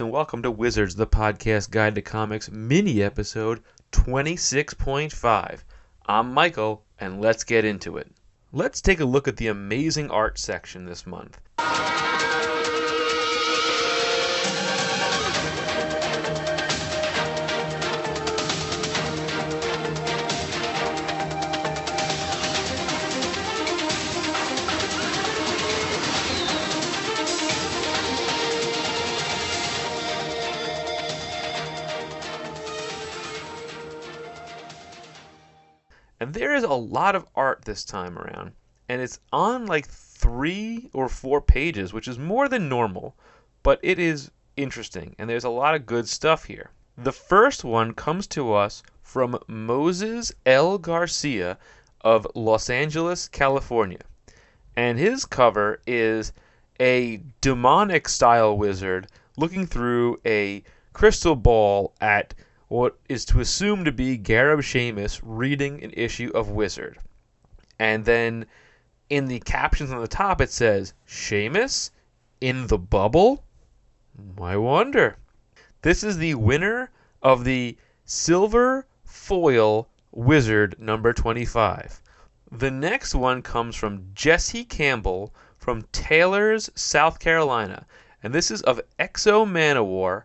And welcome to Wizards, the podcast guide to comics, mini episode 26.5. I'm Michael, and let's get into it. Let's take a look at the amazing art section this month. And there is a lot of art this time around, and it's on like three or four pages, which is more than normal, but it is interesting, and there's a lot of good stuff here. The first one comes to us from Moses L. Garcia of Los Angeles, California. And his cover is a demonic style wizard looking through a crystal ball at what is to assume to be Gareb Shamus reading an issue of Wizard. And then in the captions on the top it says, Shamus in the bubble? I wonder. This is the winner of the Silver Foil Wizard number 25. The next one comes from Jesse Campbell from Taylors, South Carolina. And this is of X-O Manowar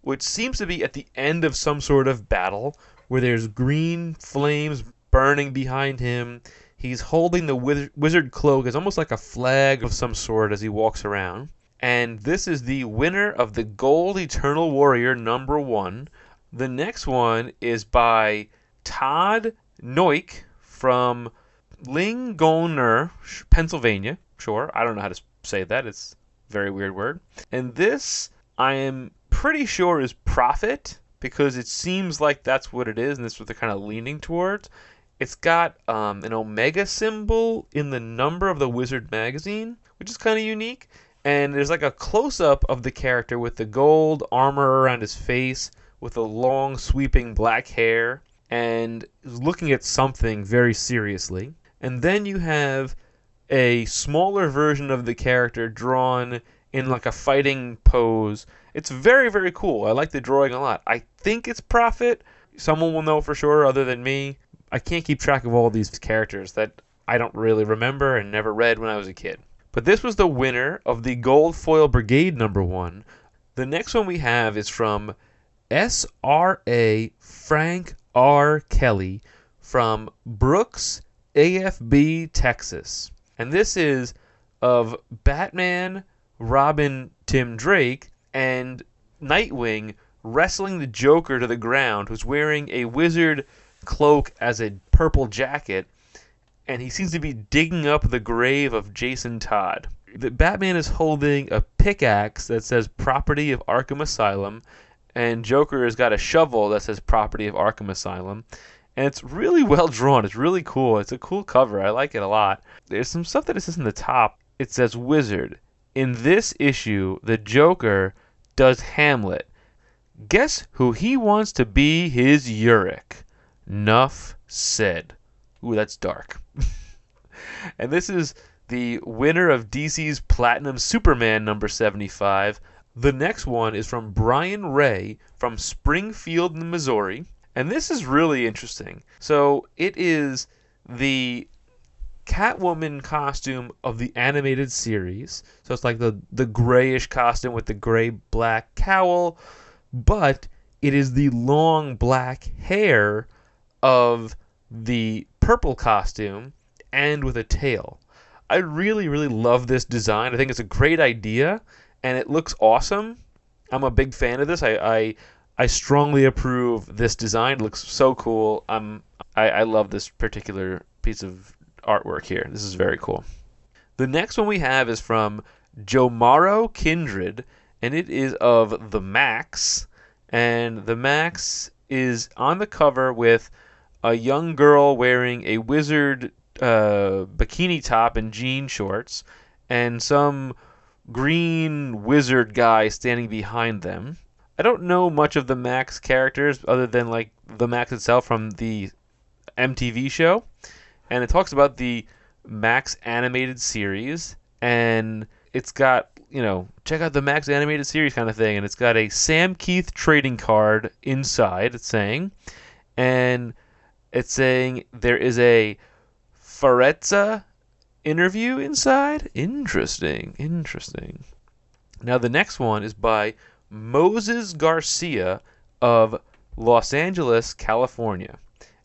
which seems to be at the end of some sort of battle where there's green flames burning behind him. He's holding the wizard cloak as almost like a flag of some sort as he walks around. And this is the winner of the Gold Eternal Warrior number one. The next one is by Todd Noik from Lingoner, Pennsylvania. Sure, I don't know how to say that. It's a very weird word. And this I am pretty sure is Prophet because it seems like that's what it is and that's what they're kind of leaning towards. It's got um, an omega symbol in the number of the Wizard magazine, which is kind of unique. And there's like a close up of the character with the gold armor around his face, with the long sweeping black hair, and looking at something very seriously. And then you have a smaller version of the character drawn in like a fighting pose it's very, very cool. I like the drawing a lot. I think it's Prophet. Someone will know for sure other than me. I can't keep track of all these characters that I don't really remember and never read when I was a kid. But this was the winner of the Gold Foil Brigade number one. The next one we have is from S.R.A. Frank R. Kelly from Brooks, AFB, Texas. And this is of Batman, Robin, Tim Drake, and Nightwing wrestling the Joker to the ground, who's wearing a wizard cloak as a purple jacket, and he seems to be digging up the grave of Jason Todd. The Batman is holding a pickaxe that says "Property of Arkham Asylum," and Joker has got a shovel that says "Property of Arkham Asylum." And it's really well drawn. It's really cool. It's a cool cover. I like it a lot. There's some stuff that it says in the top. It says Wizard. In this issue, the Joker does Hamlet. Guess who he wants to be his Yorick? Nuff said. Ooh, that's dark. and this is the winner of DC's Platinum Superman number 75. The next one is from Brian Ray from Springfield, Missouri. And this is really interesting. So it is the Catwoman costume of the animated series. So it's like the the grayish costume with the gray black cowl, but it is the long black hair of the purple costume and with a tail. I really really love this design. I think it's a great idea and it looks awesome. I'm a big fan of this. I I, I strongly approve this design. It looks so cool. I'm I, I love this particular piece of artwork here. This is very cool. The next one we have is from Jomaro Kindred, and it is of the Maxx. And the Maxx is on the cover with a young girl wearing a wizard uh, bikini top and jean shorts, and some green wizard guy standing behind them. I don't know much of the Maxx characters other than like the Maxx itself from the MTV show, and it talks about the Maxx animated series, and it's got you know check out the Maxx animated series kind of thing, and it's got a Sam Kieth trading card inside. It's saying, and it's saying there is a Faretza interview inside. Interesting, interesting. Now the next one is by Moses Garcia of Los Angeles, California.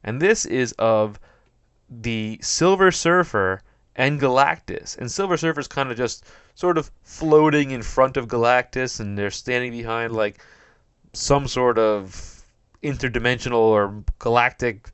And this is of the Silver Surfer and Galactus. And Silver Surfer's kind of just sort of floating in front of Galactus, and they're standing behind like some sort of interdimensional or galactic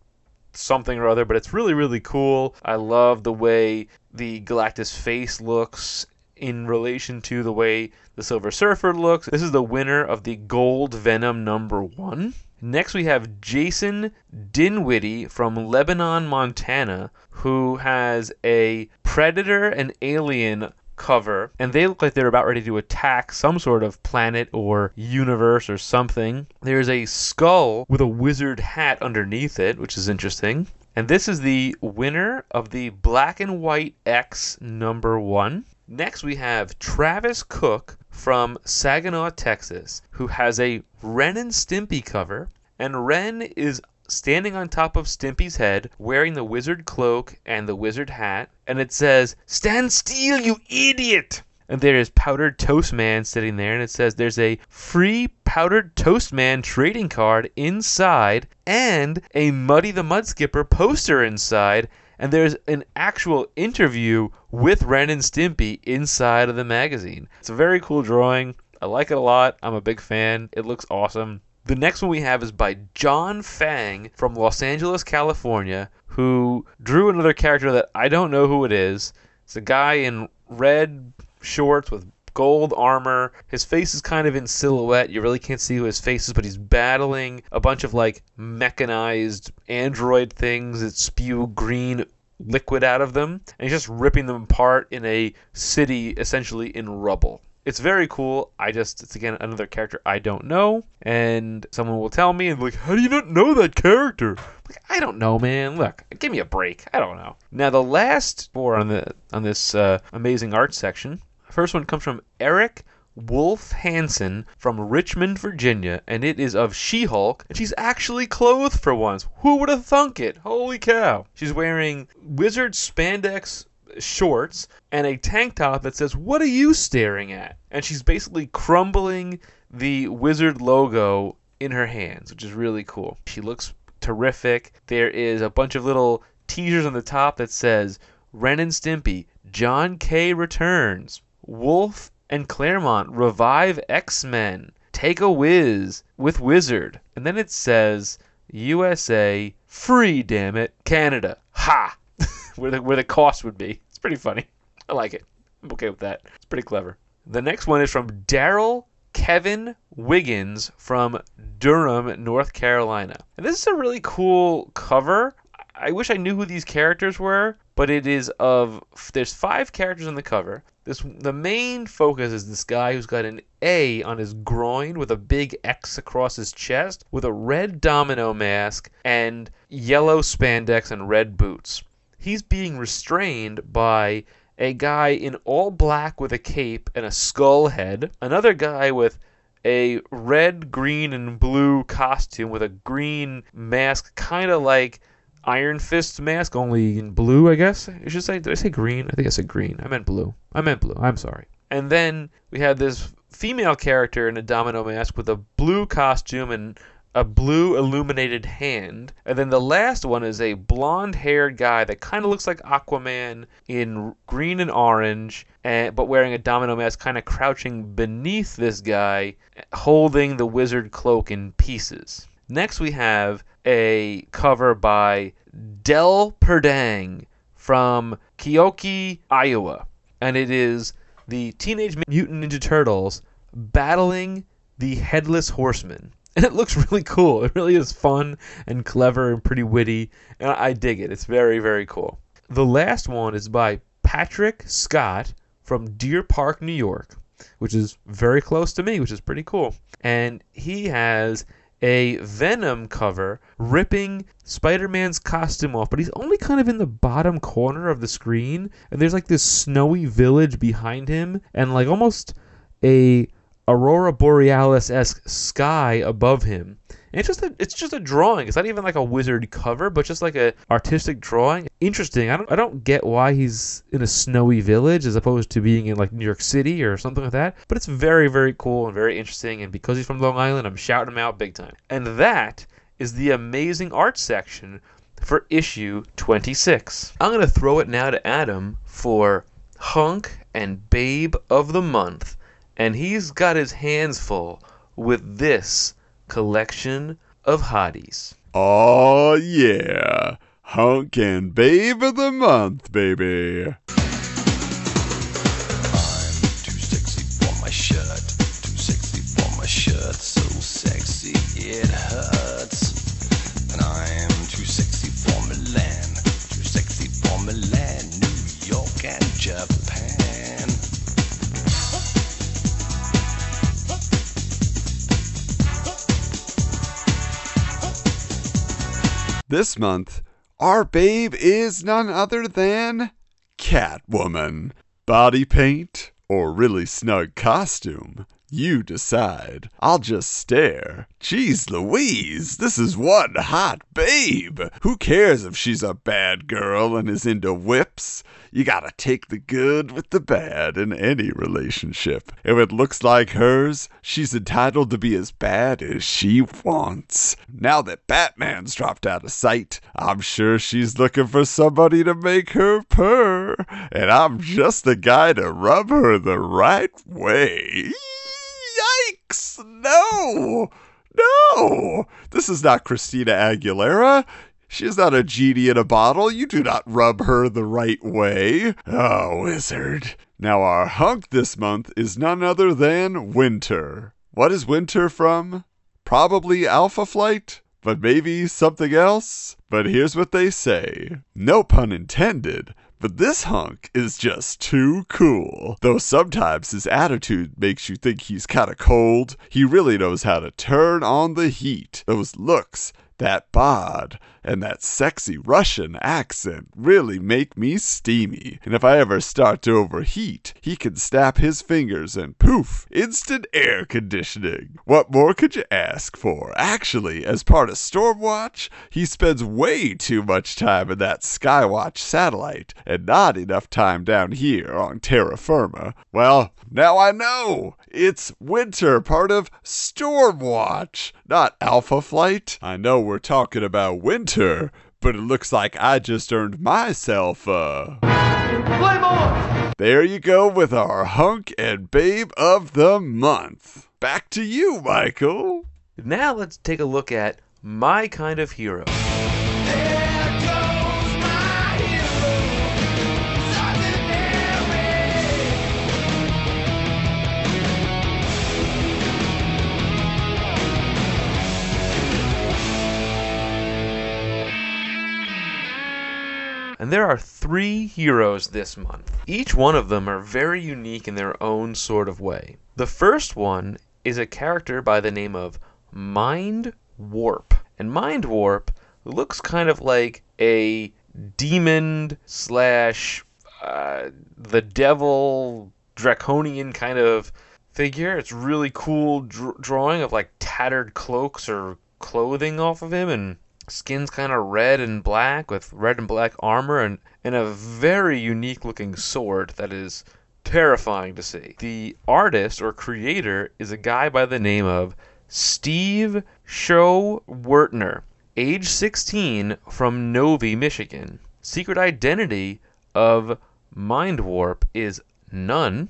something or other, but it's really, really cool. I love the way the Galactus face looks in relation to the way the Silver Surfer looks. This is the winner of the Gold Venom number one. Next, we have Jason Dinwiddie from Lebanon, Montana, who has a Predator and Alien cover, and they look like they're about ready to attack some sort of planet or universe or something. There's a skull with a wizard hat underneath it, which is interesting. And this is the winner of the Black and White X number one. Next, we have Travis Cook from Saginaw, Texas, who has a Ren and Stimpy cover. And Ren is standing on top of Stimpy's head, wearing the wizard cloak and the wizard hat. And it says, Stand still, you idiot! And there is Powdered Toast Man sitting there, and it says there's a free Powdered Toast Man trading card inside and a Muddy the Mud Skipper poster inside and there's an actual interview with Ren and Stimpy inside of the magazine. It's a very cool drawing. I like it a lot. I'm a big fan. It looks awesome. The next one we have is by John Fang from Los Angeles, California, who drew another character that I don't know who it is. It's a guy in red shorts with gold armor. His face is kind of in silhouette. You really can't see who his face is, but he's battling a bunch of like mechanized android things that spew green liquid out of them. And he's just ripping them apart in a city essentially in rubble. It's very cool. I just, it's again another character I don't know. And someone will tell me, and like, how do you not know that character? Like, I don't know, man. Look, give me a break. I don't know. Now, the last four on the on this uh, amazing art section First one comes from Eric Wolf Hansen from Richmond, Virginia, and it is of She Hulk, and she's actually clothed for once. Who would have thunk it? Holy cow. She's wearing wizard spandex shorts and a tank top that says, What are you staring at? And she's basically crumbling the wizard logo in her hands, which is really cool. She looks terrific. There is a bunch of little teasers on the top that says, Ren and Stimpy, John K. returns. Wolf and Claremont revive X Men. Take a whiz with Wizard. And then it says USA free, damn it, Canada. Ha! where the where the cost would be. It's pretty funny. I like it. I'm okay with that. It's pretty clever. The next one is from Daryl Kevin Wiggins from Durham, North Carolina. And this is a really cool cover. I wish I knew who these characters were, but it is of there's five characters on the cover. This the main focus is this guy who's got an A on his groin with a big X across his chest with a red domino mask and yellow spandex and red boots. He's being restrained by a guy in all black with a cape and a skull head, another guy with a red, green, and blue costume with a green mask, kind of like Iron Fist mask, only in blue, I guess. I should say. Did I say green? I think I said green. I meant blue. I meant blue. I'm sorry. And then we had this female character in a domino mask with a blue costume and a blue illuminated hand. And then the last one is a blonde haired guy that kind of looks like Aquaman in green and orange, and, but wearing a domino mask, kind of crouching beneath this guy, holding the wizard cloak in pieces. Next, we have a cover by Del Perdang from Keokee, Iowa. And it is the Teenage Mutant Ninja Turtles battling the Headless Horseman. And it looks really cool. It really is fun and clever and pretty witty. And I dig it. It's very, very cool. The last one is by Patrick Scott from Deer Park, New York, which is very close to me, which is pretty cool. And he has a Venom cover ripping Spider Man's costume off, but he's only kind of in the bottom corner of the screen. And there's like this snowy village behind him, and like almost a aurora borealis esque sky above him. And it's just a it's just a drawing. It's not even like a wizard cover, but just like a artistic drawing. Interesting. I don't I don't get why he's in a snowy village as opposed to being in like New York City or something like that. But it's very very cool and very interesting. And because he's from Long Island, I'm shouting him out big time. And that is the amazing art section for issue 26. I'm gonna throw it now to Adam for hunk and babe of the month, and he's got his hands full with this collection of hotties. Oh yeah. Hunk and babe of the month, baby. I'm This month, our babe is none other than Catwoman. Body paint or really snug costume? You decide. I'll just stare. Jeez Louise, this is one hot babe. Who cares if she's a bad girl and is into whips? You gotta take the good with the bad in any relationship. If it looks like hers, she's entitled to be as bad as she wants. Now that Batman's dropped out of sight, I'm sure she's looking for somebody to make her purr. And I'm just the guy to rub her the right way. Yikes! No! No! This is not Christina Aguilera. She is not a genie in a bottle. You do not rub her the right way. Oh, wizard. Now, our hunk this month is none other than Winter. What is Winter from? Probably Alpha Flight? But maybe something else? But here's what they say. No pun intended. But this hunk is just too cool. Though sometimes his attitude makes you think he's kinda cold, he really knows how to turn on the heat. Those looks, that bod, and that sexy Russian accent really make me steamy. And if I ever start to overheat, he can snap his fingers and poof, instant air conditioning. What more could you ask for? Actually, as part of Stormwatch, he spends way too much time in that Skywatch satellite and not enough time down here on terra firma. Well, now I know. It's winter, part of Stormwatch, not Alpha Flight. I know we're talking about winter, but it looks like I just earned myself a. There you go with our hunk and babe of the month. Back to you, Michael. Now let's take a look at my kind of hero. And there are three heroes this month. Each one of them are very unique in their own sort of way. The first one is a character by the name of Mind Warp. And Mind Warp looks kind of like a demon slash uh, the devil draconian kind of figure. It's really cool dr- drawing of like tattered cloaks or clothing off of him and skin's kind of red and black with red and black armor and, and a very unique looking sword that is terrifying to see. The artist or creator is a guy by the name of Steve Show Wertner, age 16 from Novi, Michigan. Secret identity of Mind Warp is none.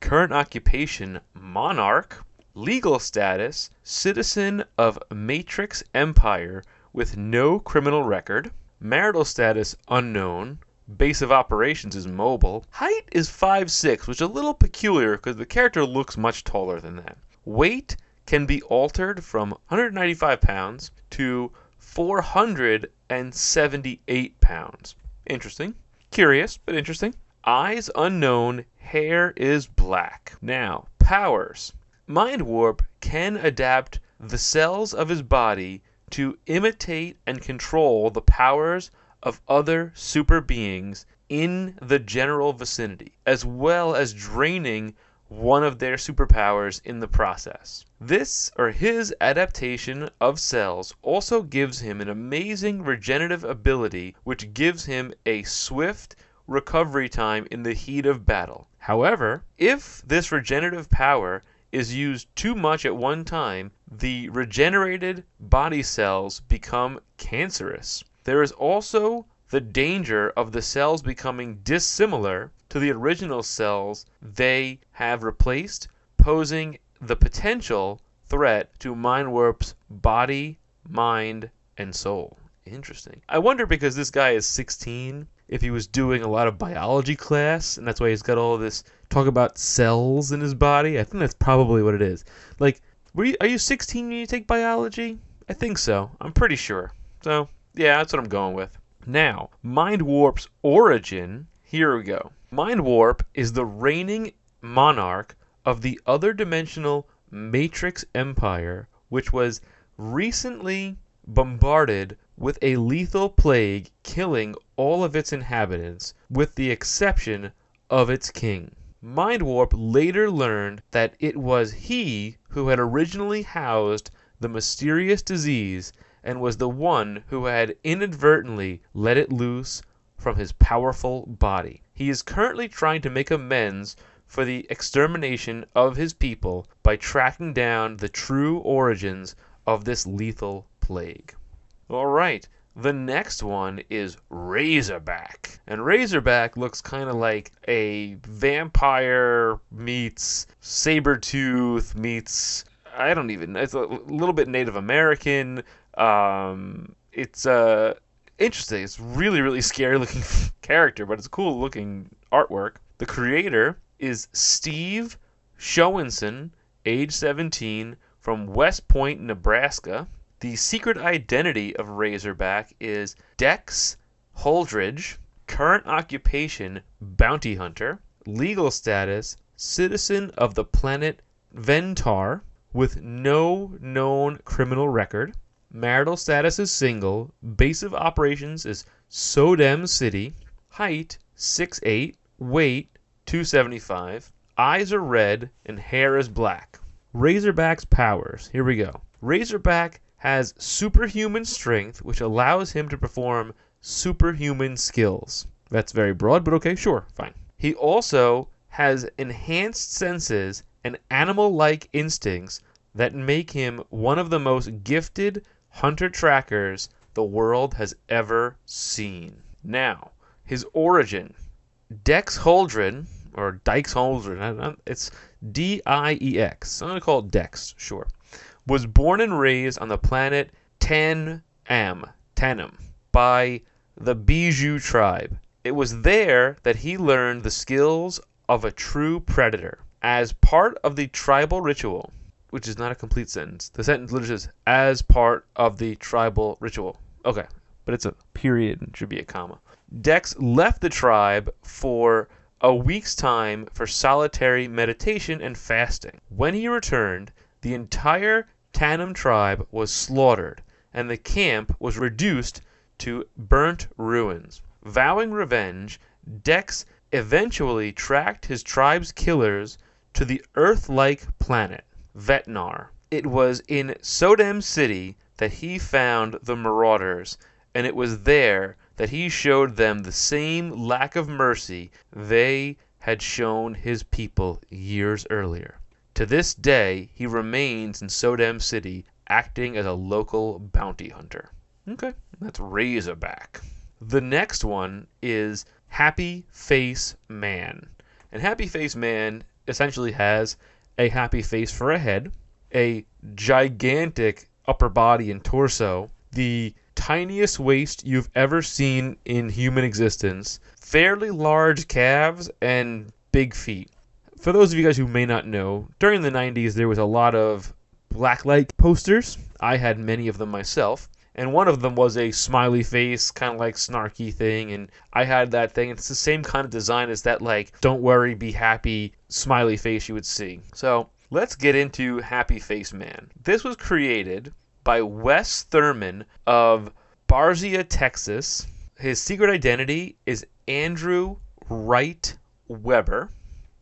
Current occupation monarch. Legal status citizen of Matrix Empire with no criminal record. Marital status unknown. Base of operations is mobile. Height is 5'6, which is a little peculiar because the character looks much taller than that. Weight can be altered from 195 pounds to 478 pounds. Interesting. Curious, but interesting. Eyes unknown, hair is black. Now, powers. Mind Warp can adapt the cells of his body to imitate and control the powers of other super beings in the general vicinity, as well as draining one of their superpowers in the process. This or his adaptation of cells also gives him an amazing regenerative ability which gives him a swift recovery time in the heat of battle. However, if this regenerative power is used too much at one time, the regenerated body cells become cancerous. There is also the danger of the cells becoming dissimilar to the original cells they have replaced, posing the potential threat to Mind Warp's body, mind, and soul. Interesting. I wonder because this guy is 16 if he was doing a lot of biology class and that's why he's got all this talk about cells in his body. I think that's probably what it is. Like, were you, are you 16 when you take biology? I think so. I'm pretty sure. So, yeah, that's what I'm going with. Now, Mind Warp's origin. Here we go. Mind Warp is the reigning monarch of the other dimensional Matrix Empire, which was recently bombarded with a lethal plague, killing all of its inhabitants, with the exception of its king. Mind Warp later learned that it was he who had originally housed the mysterious disease and was the one who had inadvertently let it loose from his powerful body. He is currently trying to make amends for the extermination of his people by tracking down the true origins of this lethal plague. All right, the next one is Razorback. And Razorback looks kind of like a vampire meets Sabretooth meets I don't even it's a little bit Native American. Um, it's uh interesting. It's really really scary looking character, but it's cool looking artwork. The creator is Steve Schoenson, age 17, from West Point, Nebraska. The secret identity of Razorback is Dex Holdridge, current occupation bounty hunter, legal status citizen of the planet Ventar with no known criminal record. Marital status is single. Base of operations is Sodem City. Height 6'8. Weight 275. Eyes are red and hair is black. Razorback's powers. Here we go. Razorback has superhuman strength, which allows him to perform superhuman skills. That's very broad, but okay, sure, fine. He also has enhanced senses and animal like instincts that make him one of the most gifted hunter trackers the world has ever seen. Now, his origin Dex Holdren, or Dykes Holdren, it's D I E X. I'm going to call it Dex, sure. Was born and raised on the planet Tan Am, Tanum, by the Bijou tribe. It was there that he learned the skills of a true predator. As part of the tribal ritual, which is not a complete sentence, the sentence literally says, as part of the tribal ritual. Okay, but it's a period and should be a comma. Dex left the tribe for a week's time for solitary meditation and fasting. When he returned, the entire Tanum tribe was slaughtered, and the camp was reduced to burnt ruins. Vowing revenge, Dex eventually tracked his tribe's killers to the Earth like planet, Vetnar. It was in Sodem City that he found the marauders, and it was there that he showed them the same lack of mercy they had shown his people years earlier. To this day he remains in Sodem City acting as a local bounty hunter. Okay, that's Razorback. The next one is Happy Face Man. And Happy Face Man essentially has a happy face for a head, a gigantic upper body and torso, the tiniest waist you've ever seen in human existence, fairly large calves, and big feet. For those of you guys who may not know, during the 90s there was a lot of blacklight posters. I had many of them myself. And one of them was a smiley face, kind of like snarky thing. And I had that thing. It's the same kind of design as that, like, don't worry, be happy smiley face you would see. So let's get into Happy Face Man. This was created by Wes Thurman of Barzia, Texas. His secret identity is Andrew Wright Weber.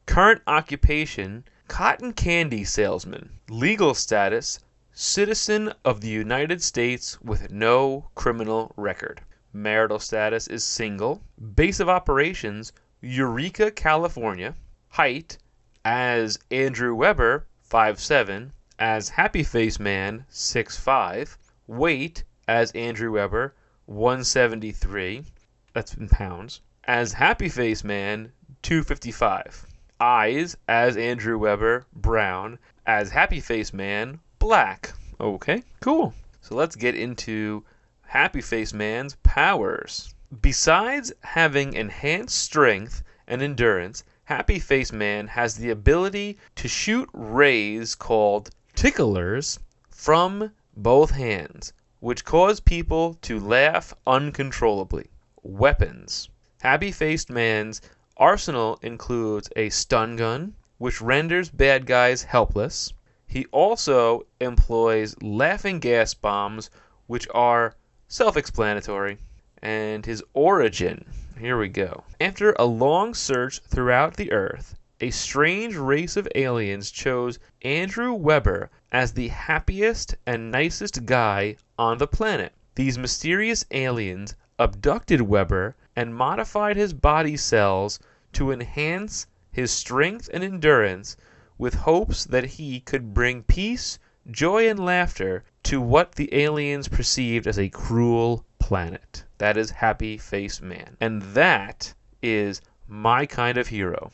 Current occupation cotton candy salesman. Legal status citizen of the United States with no criminal record. Marital status is single. Base of operations Eureka, California. Height as Andrew Weber 5'7, as Happy Face Man 6'5, weight as Andrew Weber 173, that's in pounds, as Happy Face Man 255. Eyes as Andrew Weber brown, as Happy Face Man black. Okay, cool. So let's get into Happy Face Man's powers. Besides having enhanced strength and endurance, Happy Face Man has the ability to shoot rays called ticklers from both hands, which cause people to laugh uncontrollably. Weapons. Happy Faced Man's arsenal includes a stun gun, which renders bad guys helpless. He also employs laughing gas bombs, which are self explanatory. And his origin. Here we go. After a long search throughout the earth, a strange race of aliens chose Andrew Weber as the happiest and nicest guy on the planet. These mysterious aliens abducted Weber and modified his body cells to enhance his strength and endurance with hopes that he could bring peace, joy, and laughter to what the aliens perceived as a cruel planet. That is Happy Face Man. And that is my kind of hero.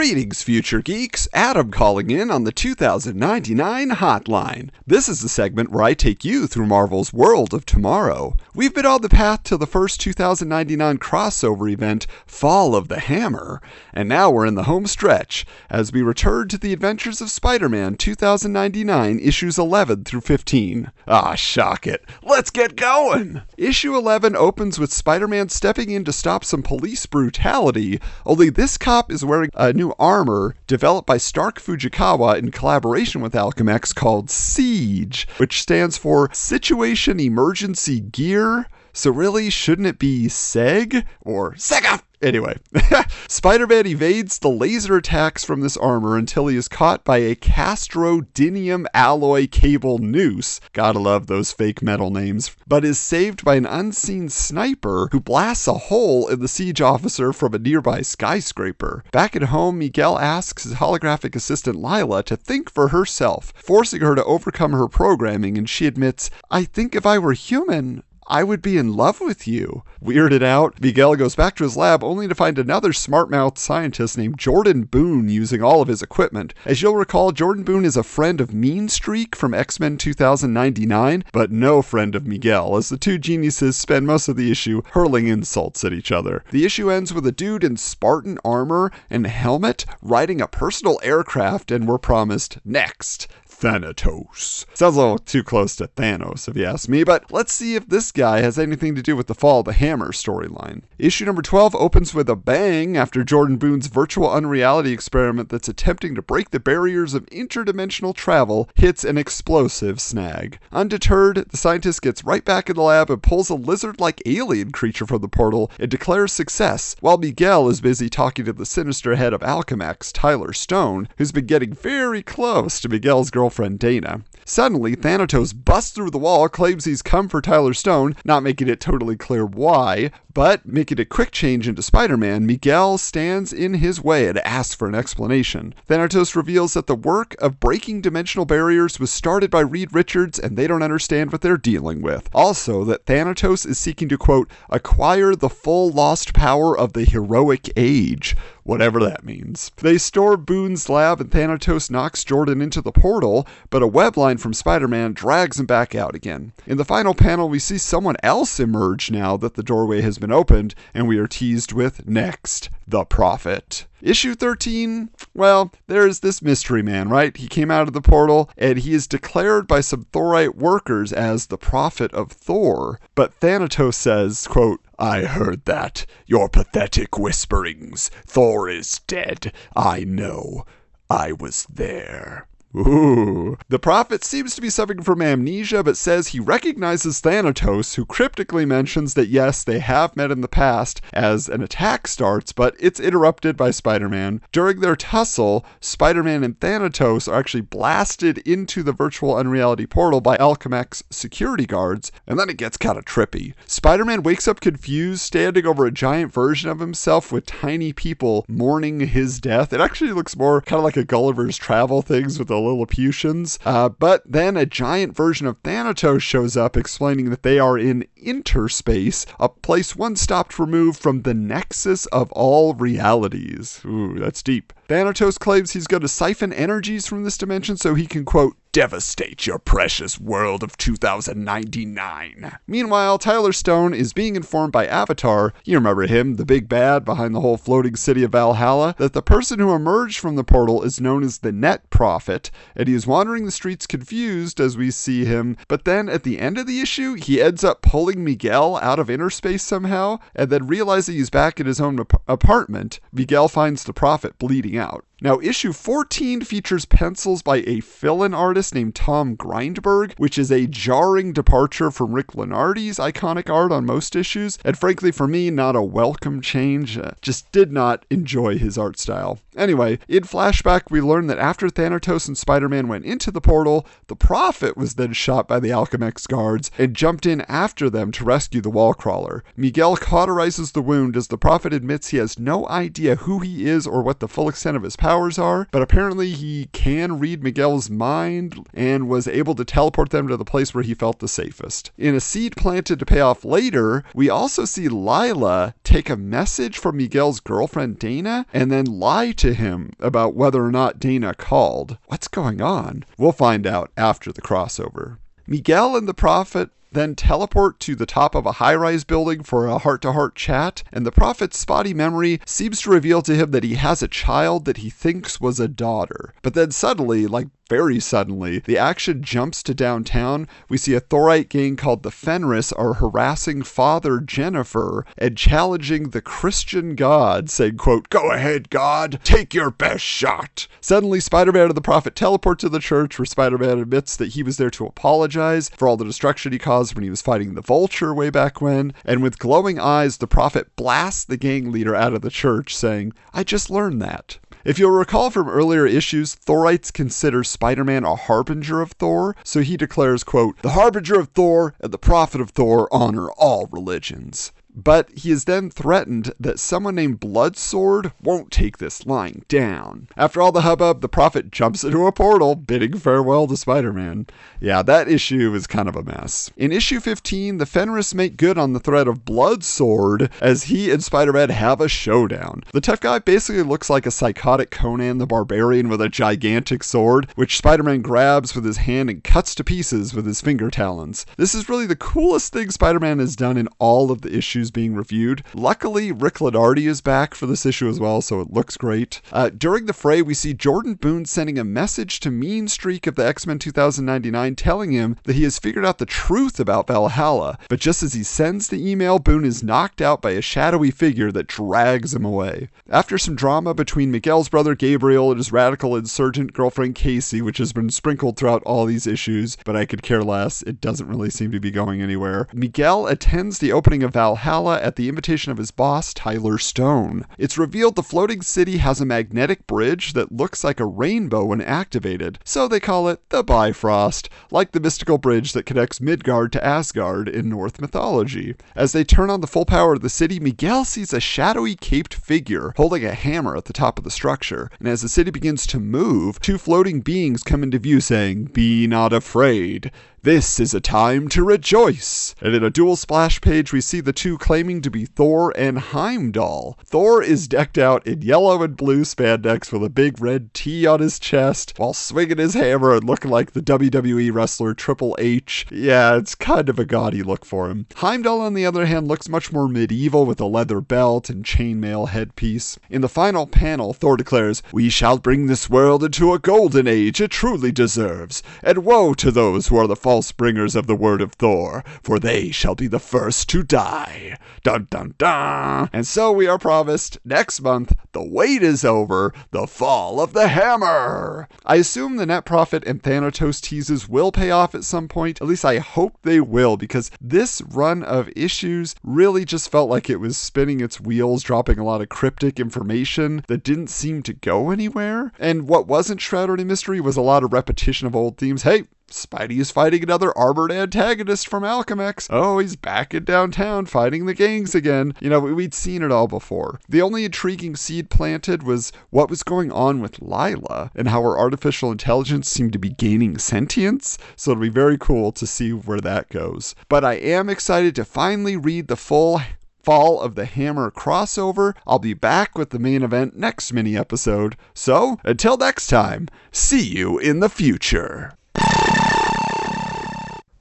Greetings, future geeks. Adam calling in on the 2099 hotline. This is the segment where I take you through Marvel's World of Tomorrow. We've been on the path to the first 2099 crossover event, Fall of the Hammer, and now we're in the home stretch as we return to the adventures of Spider Man 2099, issues 11 through 15. Ah, shock it. Let's get going! Issue 11 opens with Spider Man stepping in to stop some police brutality, only this cop is wearing a armor developed by Stark Fujikawa in collaboration with Alchemax called Siege, which stands for Situation Emergency Gear. So really, shouldn't it be SEG or SEGA? Anyway, Spider Man evades the laser attacks from this armor until he is caught by a Castrodinium alloy cable noose. Gotta love those fake metal names. But is saved by an unseen sniper who blasts a hole in the siege officer from a nearby skyscraper. Back at home, Miguel asks his holographic assistant Lyla to think for herself, forcing her to overcome her programming, and she admits, I think if I were human, I would be in love with you. Weirded out, Miguel goes back to his lab only to find another smart mouthed scientist named Jordan Boone using all of his equipment. As you'll recall, Jordan Boone is a friend of Mean Streak from X Men 2099, but no friend of Miguel, as the two geniuses spend most of the issue hurling insults at each other. The issue ends with a dude in Spartan armor and helmet riding a personal aircraft, and we're promised next. Thanatos. Sounds a little too close to Thanos, if you ask me, but let's see if this guy has anything to do with the Fall of the Hammer storyline. Issue number 12 opens with a bang after Jordan Boone's virtual unreality experiment that's attempting to break the barriers of interdimensional travel hits an explosive snag. Undeterred, the scientist gets right back in the lab and pulls a lizard like alien creature from the portal and declares success, while Miguel is busy talking to the sinister head of Alchemax, Tyler Stone, who's been getting very close to Miguel's girlfriend Dana. Suddenly, Thanatos busts through the wall, claims he's come for Tyler Stone, not making it totally clear why, but making a quick change into Spider Man, Miguel stands in his way and asks for an explanation. Thanatos reveals that the work of breaking dimensional barriers was started by Reed Richards and they don't understand what they're dealing with. Also, that Thanatos is seeking to, quote, acquire the full lost power of the heroic age whatever that means. They store Boone's lab and Thanatos knocks Jordan into the portal, but a web line line from Spider Man drags him back out again. In the final panel, we see someone else emerge now that the doorway has been opened, and we are teased with next, the Prophet. Issue 13, well, there's this mystery man, right? He came out of the portal and he is declared by some Thorite workers as the prophet of Thor. But Thanatos says, quote, I heard that. Your pathetic whisperings. Thor is dead. I know. I was there. Ooh. The prophet seems to be suffering from amnesia, but says he recognizes Thanatos, who cryptically mentions that yes, they have met in the past as an attack starts, but it's interrupted by Spider Man. During their tussle, Spider Man and Thanatos are actually blasted into the virtual unreality portal by Alchemax's security guards, and then it gets kind of trippy. Spider Man wakes up confused, standing over a giant version of himself with tiny people mourning his death. It actually looks more kind of like a Gulliver's Travel things with the Lilliputians. Uh, but then a giant version of Thanatos shows up explaining that they are in interspace, a place one stopped removed from the nexus of all realities. Ooh, that's deep. Thanatos claims he's going to siphon energies from this dimension so he can, quote, devastate your precious world of 2099. Meanwhile, Tyler Stone is being informed by Avatar, you remember him, the big bad behind the whole floating city of Valhalla, that the person who emerged from the portal is known as the Net Prophet, and he is wandering the streets confused as we see him. But then at the end of the issue, he ends up pulling Miguel out of inner space somehow, and then realizing he's back in his own ap- apartment, Miguel finds the Prophet bleeding out. Now, issue 14 features pencils by a fill-in artist named Tom Grindberg, which is a jarring departure from Rick Leonardi's iconic art on most issues, and frankly, for me, not a welcome change. Uh, just did not enjoy his art style. Anyway, in flashback, we learn that after Thanatos and Spider-Man went into the portal, the Prophet was then shot by the Alchemax guards and jumped in after them to rescue the wall crawler. Miguel cauterizes the wound as the Prophet admits he has no idea who he is or what the full extent of his powers are, but apparently he can read Miguel's mind and was able to teleport them to the place where he felt the safest. In a seed planted to pay off later, we also see Lyla take a message from Miguel's girlfriend Dana and then lie to him about whether or not Dana called. What's going on? We'll find out after the crossover. Miguel and the Prophet then teleport to the top of a high rise building for a heart to heart chat, and the prophet's spotty memory seems to reveal to him that he has a child that he thinks was a daughter. But then suddenly, like very suddenly, the action jumps to downtown. We see a Thorite gang called the Fenris are harassing Father Jennifer and challenging the Christian God, saying, quote, Go ahead, God, take your best shot. Suddenly, Spider-Man and the Prophet teleport to the church where Spider-Man admits that he was there to apologize for all the destruction he caused when he was fighting the Vulture way back when. And with glowing eyes, the Prophet blasts the gang leader out of the church, saying, I just learned that. If you'll recall from earlier issues, Thorites consider Spider-Man a harbinger of Thor, so he declares, quote, "The harbinger of Thor and the prophet of Thor honor all religions." But he is then threatened that someone named Bloodsword won't take this lying down. After all the hubbub, the prophet jumps into a portal, bidding farewell to Spider Man. Yeah, that issue is kind of a mess. In issue 15, the Fenris make good on the threat of Bloodsword as he and Spider Man have a showdown. The tough guy basically looks like a psychotic Conan the Barbarian with a gigantic sword, which Spider Man grabs with his hand and cuts to pieces with his finger talons. This is really the coolest thing Spider Man has done in all of the issues being reviewed. Luckily, Rick Leonardi is back for this issue as well, so it looks great. Uh, during the fray, we see Jordan Boone sending a message to Mean Streak of the X Men 2099 telling him that he has figured out the truth about Valhalla. But just as he sends the email, Boone is knocked out by a shadowy figure that drags him away. After some drama between Miguel's brother Gabriel and his radical insurgent girlfriend Casey, which has been sprinkled throughout all these issues, but I could care less, it doesn't really seem to be going anywhere. Miguel attends the opening of Valhalla at the invitation of his boss, Tyler Stone. It's revealed the floating city has a magnetic bridge that looks like a rainbow when activated, so they call it the Bifrost, like the mystical bridge that connects Midgard to Asgard in Norse mythology. As they turn on the full power of the city, Miguel sees a shadowy caped figure holding a hammer at the top of the structure, and as the city begins to move, two floating beings come into view saying, Be not afraid. This is a time to rejoice. And in a dual splash page, we see the two claiming to be Thor and Heimdall. Thor is decked out in yellow and blue spandex with a big red T on his chest while swinging his hammer and looking like the WWE wrestler Triple H. Yeah, it's kind of a gaudy look for him. Heimdall, on the other hand, looks much more medieval with a leather belt and chainmail headpiece. In the final panel, Thor declares, We shall bring this world into a golden age it truly deserves, and woe to those who are the false bringers of the word of Thor, for they shall be the first to die. Dun dun dun! And so we are promised next month the wait is over, the fall of the hammer. I assume the Net Prophet and Thanatos teases will pay off at some point. At least I hope they will, because this run of issues really just felt like it was spinning its wheels, dropping a lot of cryptic information that didn't seem to go anywhere. And what wasn't shrouded in mystery was a lot of repetition of old themes. Hey, Spidey is fighting another armored antagonist from Alchemax. Oh, he's back in downtown fighting the gangs again. You know, we'd seen it all before. The only intriguing seed planted was what was going on with Lyla and how her artificial intelligence seemed to be gaining sentience. So it'll be very cool to see where that goes. But I am excited to finally read the full Fall of the Hammer crossover. I'll be back with the main event next mini episode. So, until next time, see you in the future.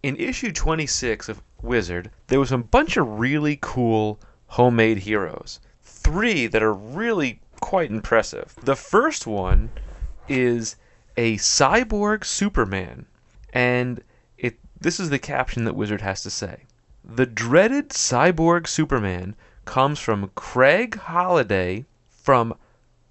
In issue 26 of Wizard, there was a bunch of really cool homemade heroes. Three that are really quite impressive. The first one is a cyborg Superman, and it this is the caption that Wizard has to say. The dreaded cyborg Superman comes from Craig Holiday from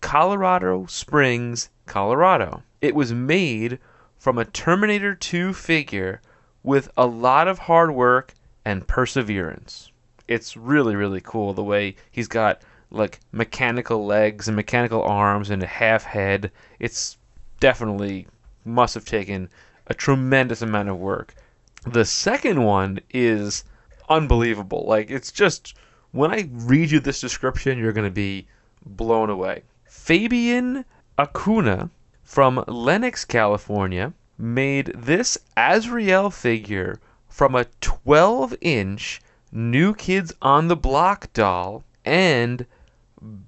Colorado Springs, Colorado. It was made from a Terminator 2 figure with a lot of hard work and perseverance. It's really, really cool the way he's got like mechanical legs and mechanical arms and a half head. It's definitely must have taken a tremendous amount of work. The second one is unbelievable. Like it's just when I read you this description, you're going to be blown away. Fabian Acuna from Lennox, California, made this Azrael figure from a 12 inch New Kids on the Block doll and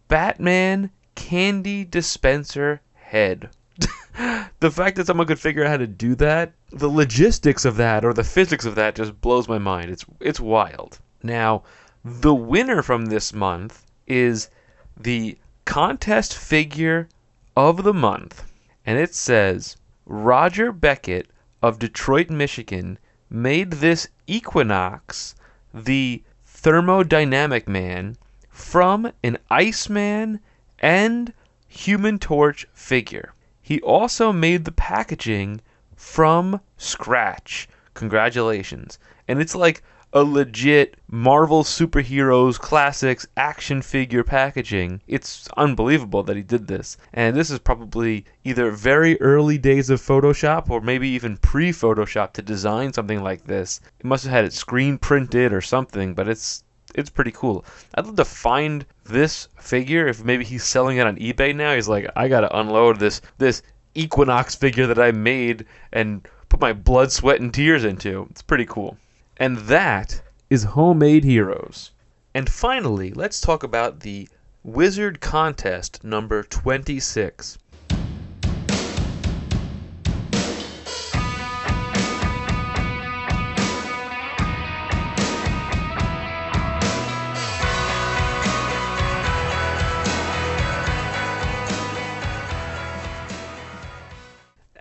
Batman candy dispenser head. the fact that someone could figure out how to do that, the logistics of that or the physics of that just blows my mind. It's it's wild. Now, the winner from this month is the contest figure of the month, and it says Roger Beckett of Detroit, Michigan, made this Equinox the thermodynamic man from an Iceman and Human Torch figure. He also made the packaging from scratch. Congratulations. And it's like a legit Marvel superheroes classics action figure packaging. It's unbelievable that he did this. And this is probably either very early days of Photoshop or maybe even pre Photoshop to design something like this. It must have had it screen printed or something, but it's it's pretty cool. I'd love to find this figure if maybe he's selling it on eBay now. He's like, I gotta unload this this Equinox figure that I made and put my blood, sweat, and tears into. It's pretty cool. And that is Homemade Heroes. And finally, let's talk about the Wizard Contest number 26.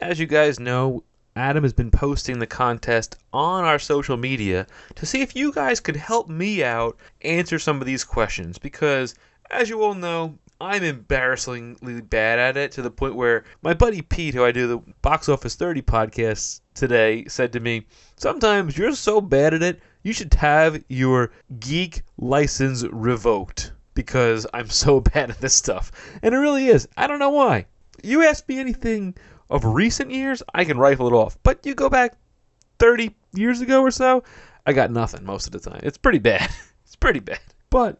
As you guys know, Adam has been posting the contest on our social media to see if you guys could help me out answer some of these questions because, as you all know, I'm embarrassingly bad at it to the point where my buddy Pete, who I do the Box Office 30 podcast today, said to me, Sometimes you're so bad at it, you should have your geek license revoked because I'm so bad at this stuff. And it really is. I don't know why. You ask me anything of recent years, I can rifle it off. But you go back 30 years ago or so, I got nothing most of the time. It's pretty bad. it's pretty bad. But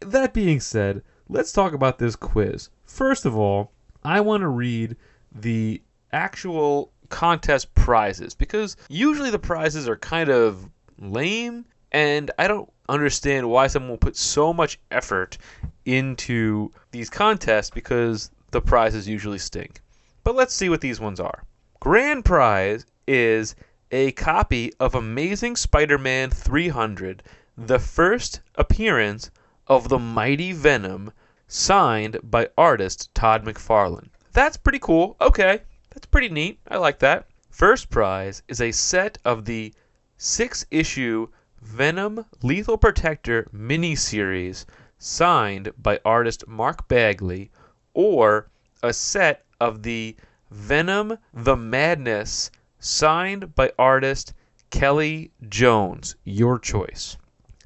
that being said, let's talk about this quiz. First of all, I want to read the actual contest prizes because usually the prizes are kind of lame and I don't understand why someone will put so much effort into these contests because the prizes usually stink. But let's see what these ones are. Grand prize is a copy of Amazing Spider-Man 300, the first appearance of the Mighty Venom, signed by artist Todd McFarlane. That's pretty cool. Okay, that's pretty neat. I like that. First prize is a set of the six issue Venom Lethal Protector miniseries signed by artist Mark Bagley, or a set of the Venom The Madness signed by artist Kelly Jones. Your choice.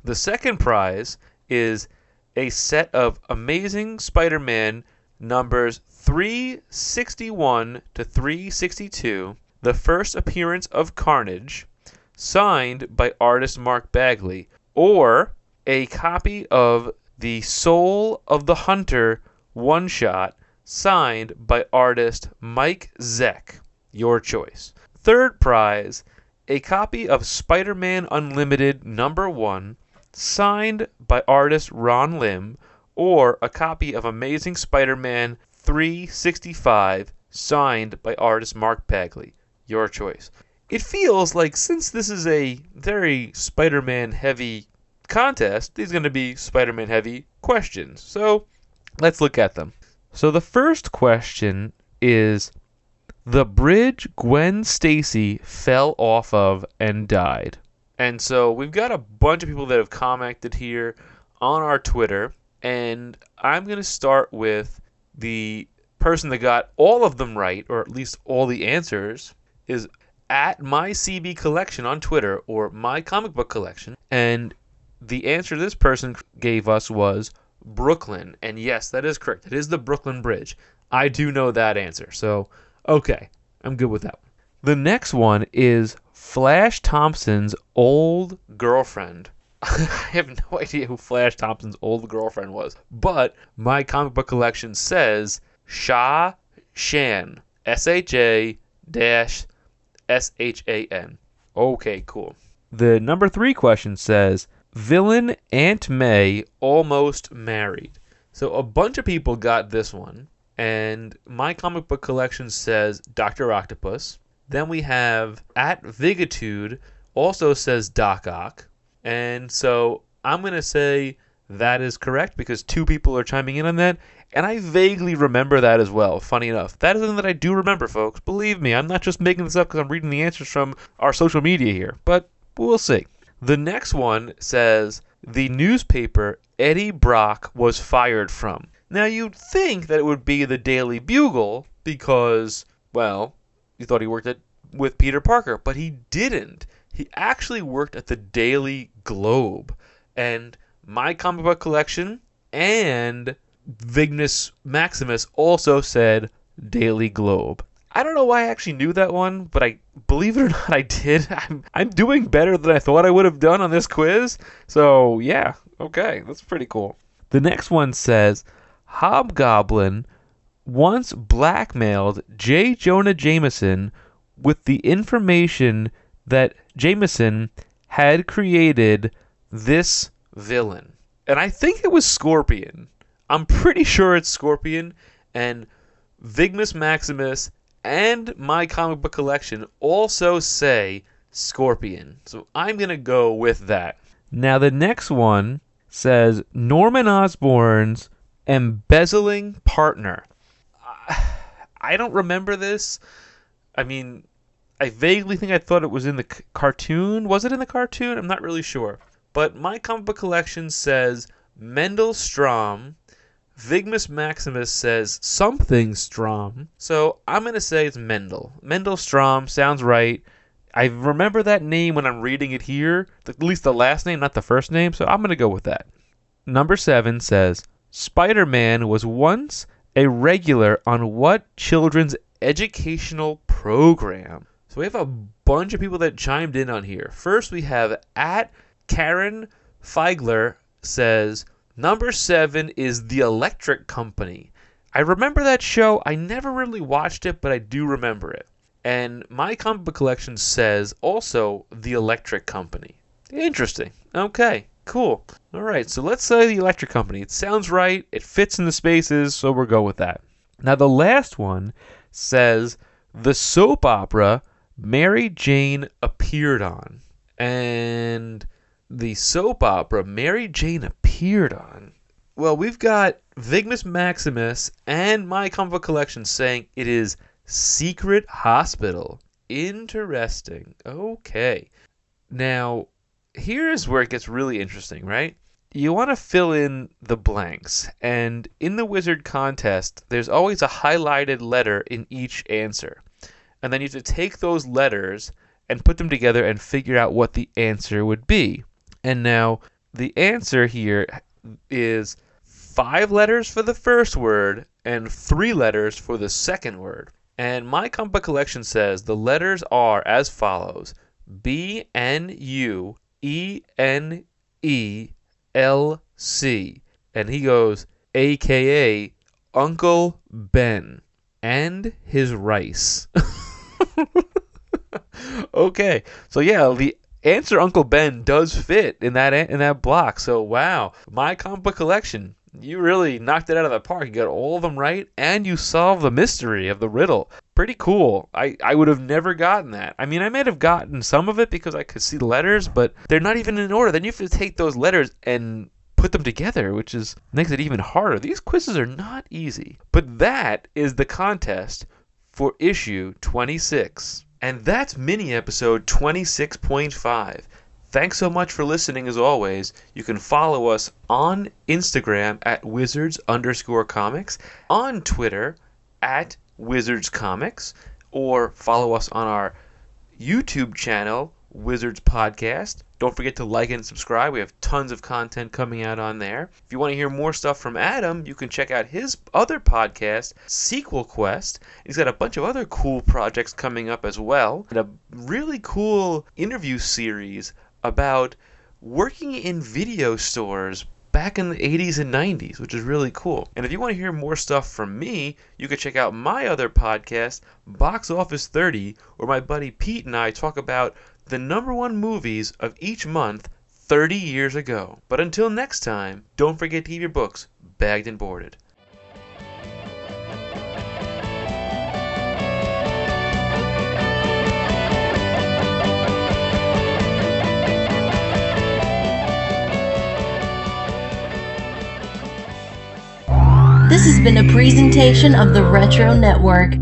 The second prize is a set of Amazing Spider Man numbers 361 to 362, the first appearance of Carnage, signed by artist Mark Bagley, or a copy of the Soul of the Hunter one shot, signed by artist Mike Zeck. Your choice. Third prize, a copy of Spider Man Unlimited number one, signed by artist Ron Lim, or a copy of Amazing Spider Man 365, signed by artist Mark Bagley. Your choice. It feels like since this is a very Spider Man heavy contest, these are going to be Spider Man heavy questions. So let's look at them. So the first question is the bridge Gwen Stacy fell off of and died. And so we've got a bunch of people that have commented here on our Twitter, and I'm going to start with the person that got all of them right, or at least all the answers, is at my CB collection on Twitter or my comic book collection. And the answer this person gave us was Brooklyn. And yes, that is correct. It is the Brooklyn Bridge. I do know that answer. So, okay, I'm good with that one. The next one is Flash Thompson's old girlfriend. I have no idea who Flash Thompson's old girlfriend was, but my comic book collection says Sha Shan. S H A dash S H A N. Okay, cool. The number three question says Villain Aunt May almost married. So a bunch of people got this one, and my comic book collection says Doctor Octopus. Then we have at Vigitude also says Doc Ock, and so I'm gonna say that is correct because two people are chiming in on that, and I vaguely remember that as well. Funny enough, that is something that I do remember, folks. Believe me, I'm not just making this up because I'm reading the answers from our social media here, but we'll see. The next one says the newspaper Eddie Brock was fired from. Now you'd think that it would be the Daily Bugle because, well, you thought he worked at with Peter Parker, but he didn't. He actually worked at the Daily Globe, and my comic book collection and Vignus Maximus also said Daily Globe. I don't know why I actually knew that one, but I believe it or not, I did. I'm I'm doing better than I thought I would have done on this quiz. So yeah, okay, that's pretty cool. The next one says Hobgoblin once blackmailed J. Jonah Jameson with the information that Jameson had created this villain. And I think it was Scorpion. I'm pretty sure it's Scorpion. And Vigmus Maximus and my comic book collection also say Scorpion. So I'm going to go with that. Now, the next one says Norman Osborn's embezzling partner. I don't remember this. I mean, I vaguely think I thought it was in the c- cartoon. Was it in the cartoon? I'm not really sure. But my comic book collection says Mendel Strom. Vigmus Maximus says something Strom. So I'm going to say it's Mendel. Mendel Strom sounds right. I remember that name when I'm reading it here, at least the last name, not the first name, so I'm going to go with that. Number seven says Spider Man was once a regular on what children's educational program? So we have a bunch of people that chimed in on here. First, we have at Karen Feigler says number seven is the Electric Company. I remember that show. I never really watched it, but I do remember it. And my comic book collection says also the Electric Company. Interesting. Okay, cool. All right, so let's say the Electric Company. It sounds right, it fits in the spaces, so we'll go with that. Now, the last one says the soap opera Mary Jane appeared on. And the soap opera Mary Jane on. Well, we've got Vigmus Maximus and my book collection saying it is Secret Hospital. Interesting. Okay. Now, here's where it gets really interesting, right? You want to fill in the blanks, and in the wizard contest, there's always a highlighted letter in each answer. And then you have to take those letters and put them together and figure out what the answer would be. And now, the answer here is five letters for the first word and three letters for the second word. And my book collection says the letters are as follows B N U E N E L C. And he goes, AKA Uncle Ben and his rice. okay, so yeah, the answer Uncle Ben does fit in that in that block. So wow, my comic book collection. You really knocked it out of the park. You got all of them right, and you solved the mystery of the riddle. Pretty cool. I, I would have never gotten that. I mean, I might have gotten some of it because I could see the letters, but they're not even in order. Then you have to take those letters and put them together, which is makes it even harder. These quizzes are not easy. But that is the contest for issue 26. And that's mini episode 26.5. Thanks so much for listening as always. You can follow us on Instagram at wizards underscore comics, on Twitter at wizards comics, or follow us on our YouTube channel, Wizards Podcast. Don't forget to like and subscribe. We have tons of content coming out on there. If you want to hear more stuff from Adam, you can check out his other podcast, Sequel Quest. He's got a bunch of other cool projects coming up as well, and a really cool interview series about working in video stores back in the 80s and 90s, which is really cool. And if you want to hear more stuff from me, you can check out my other podcast, Box Office 30, where my buddy Pete and I talk about the number one movies of each month 30 years ago. But until next time, don't forget to keep your books bagged and boarded. This has been a presentation of the Retro Network.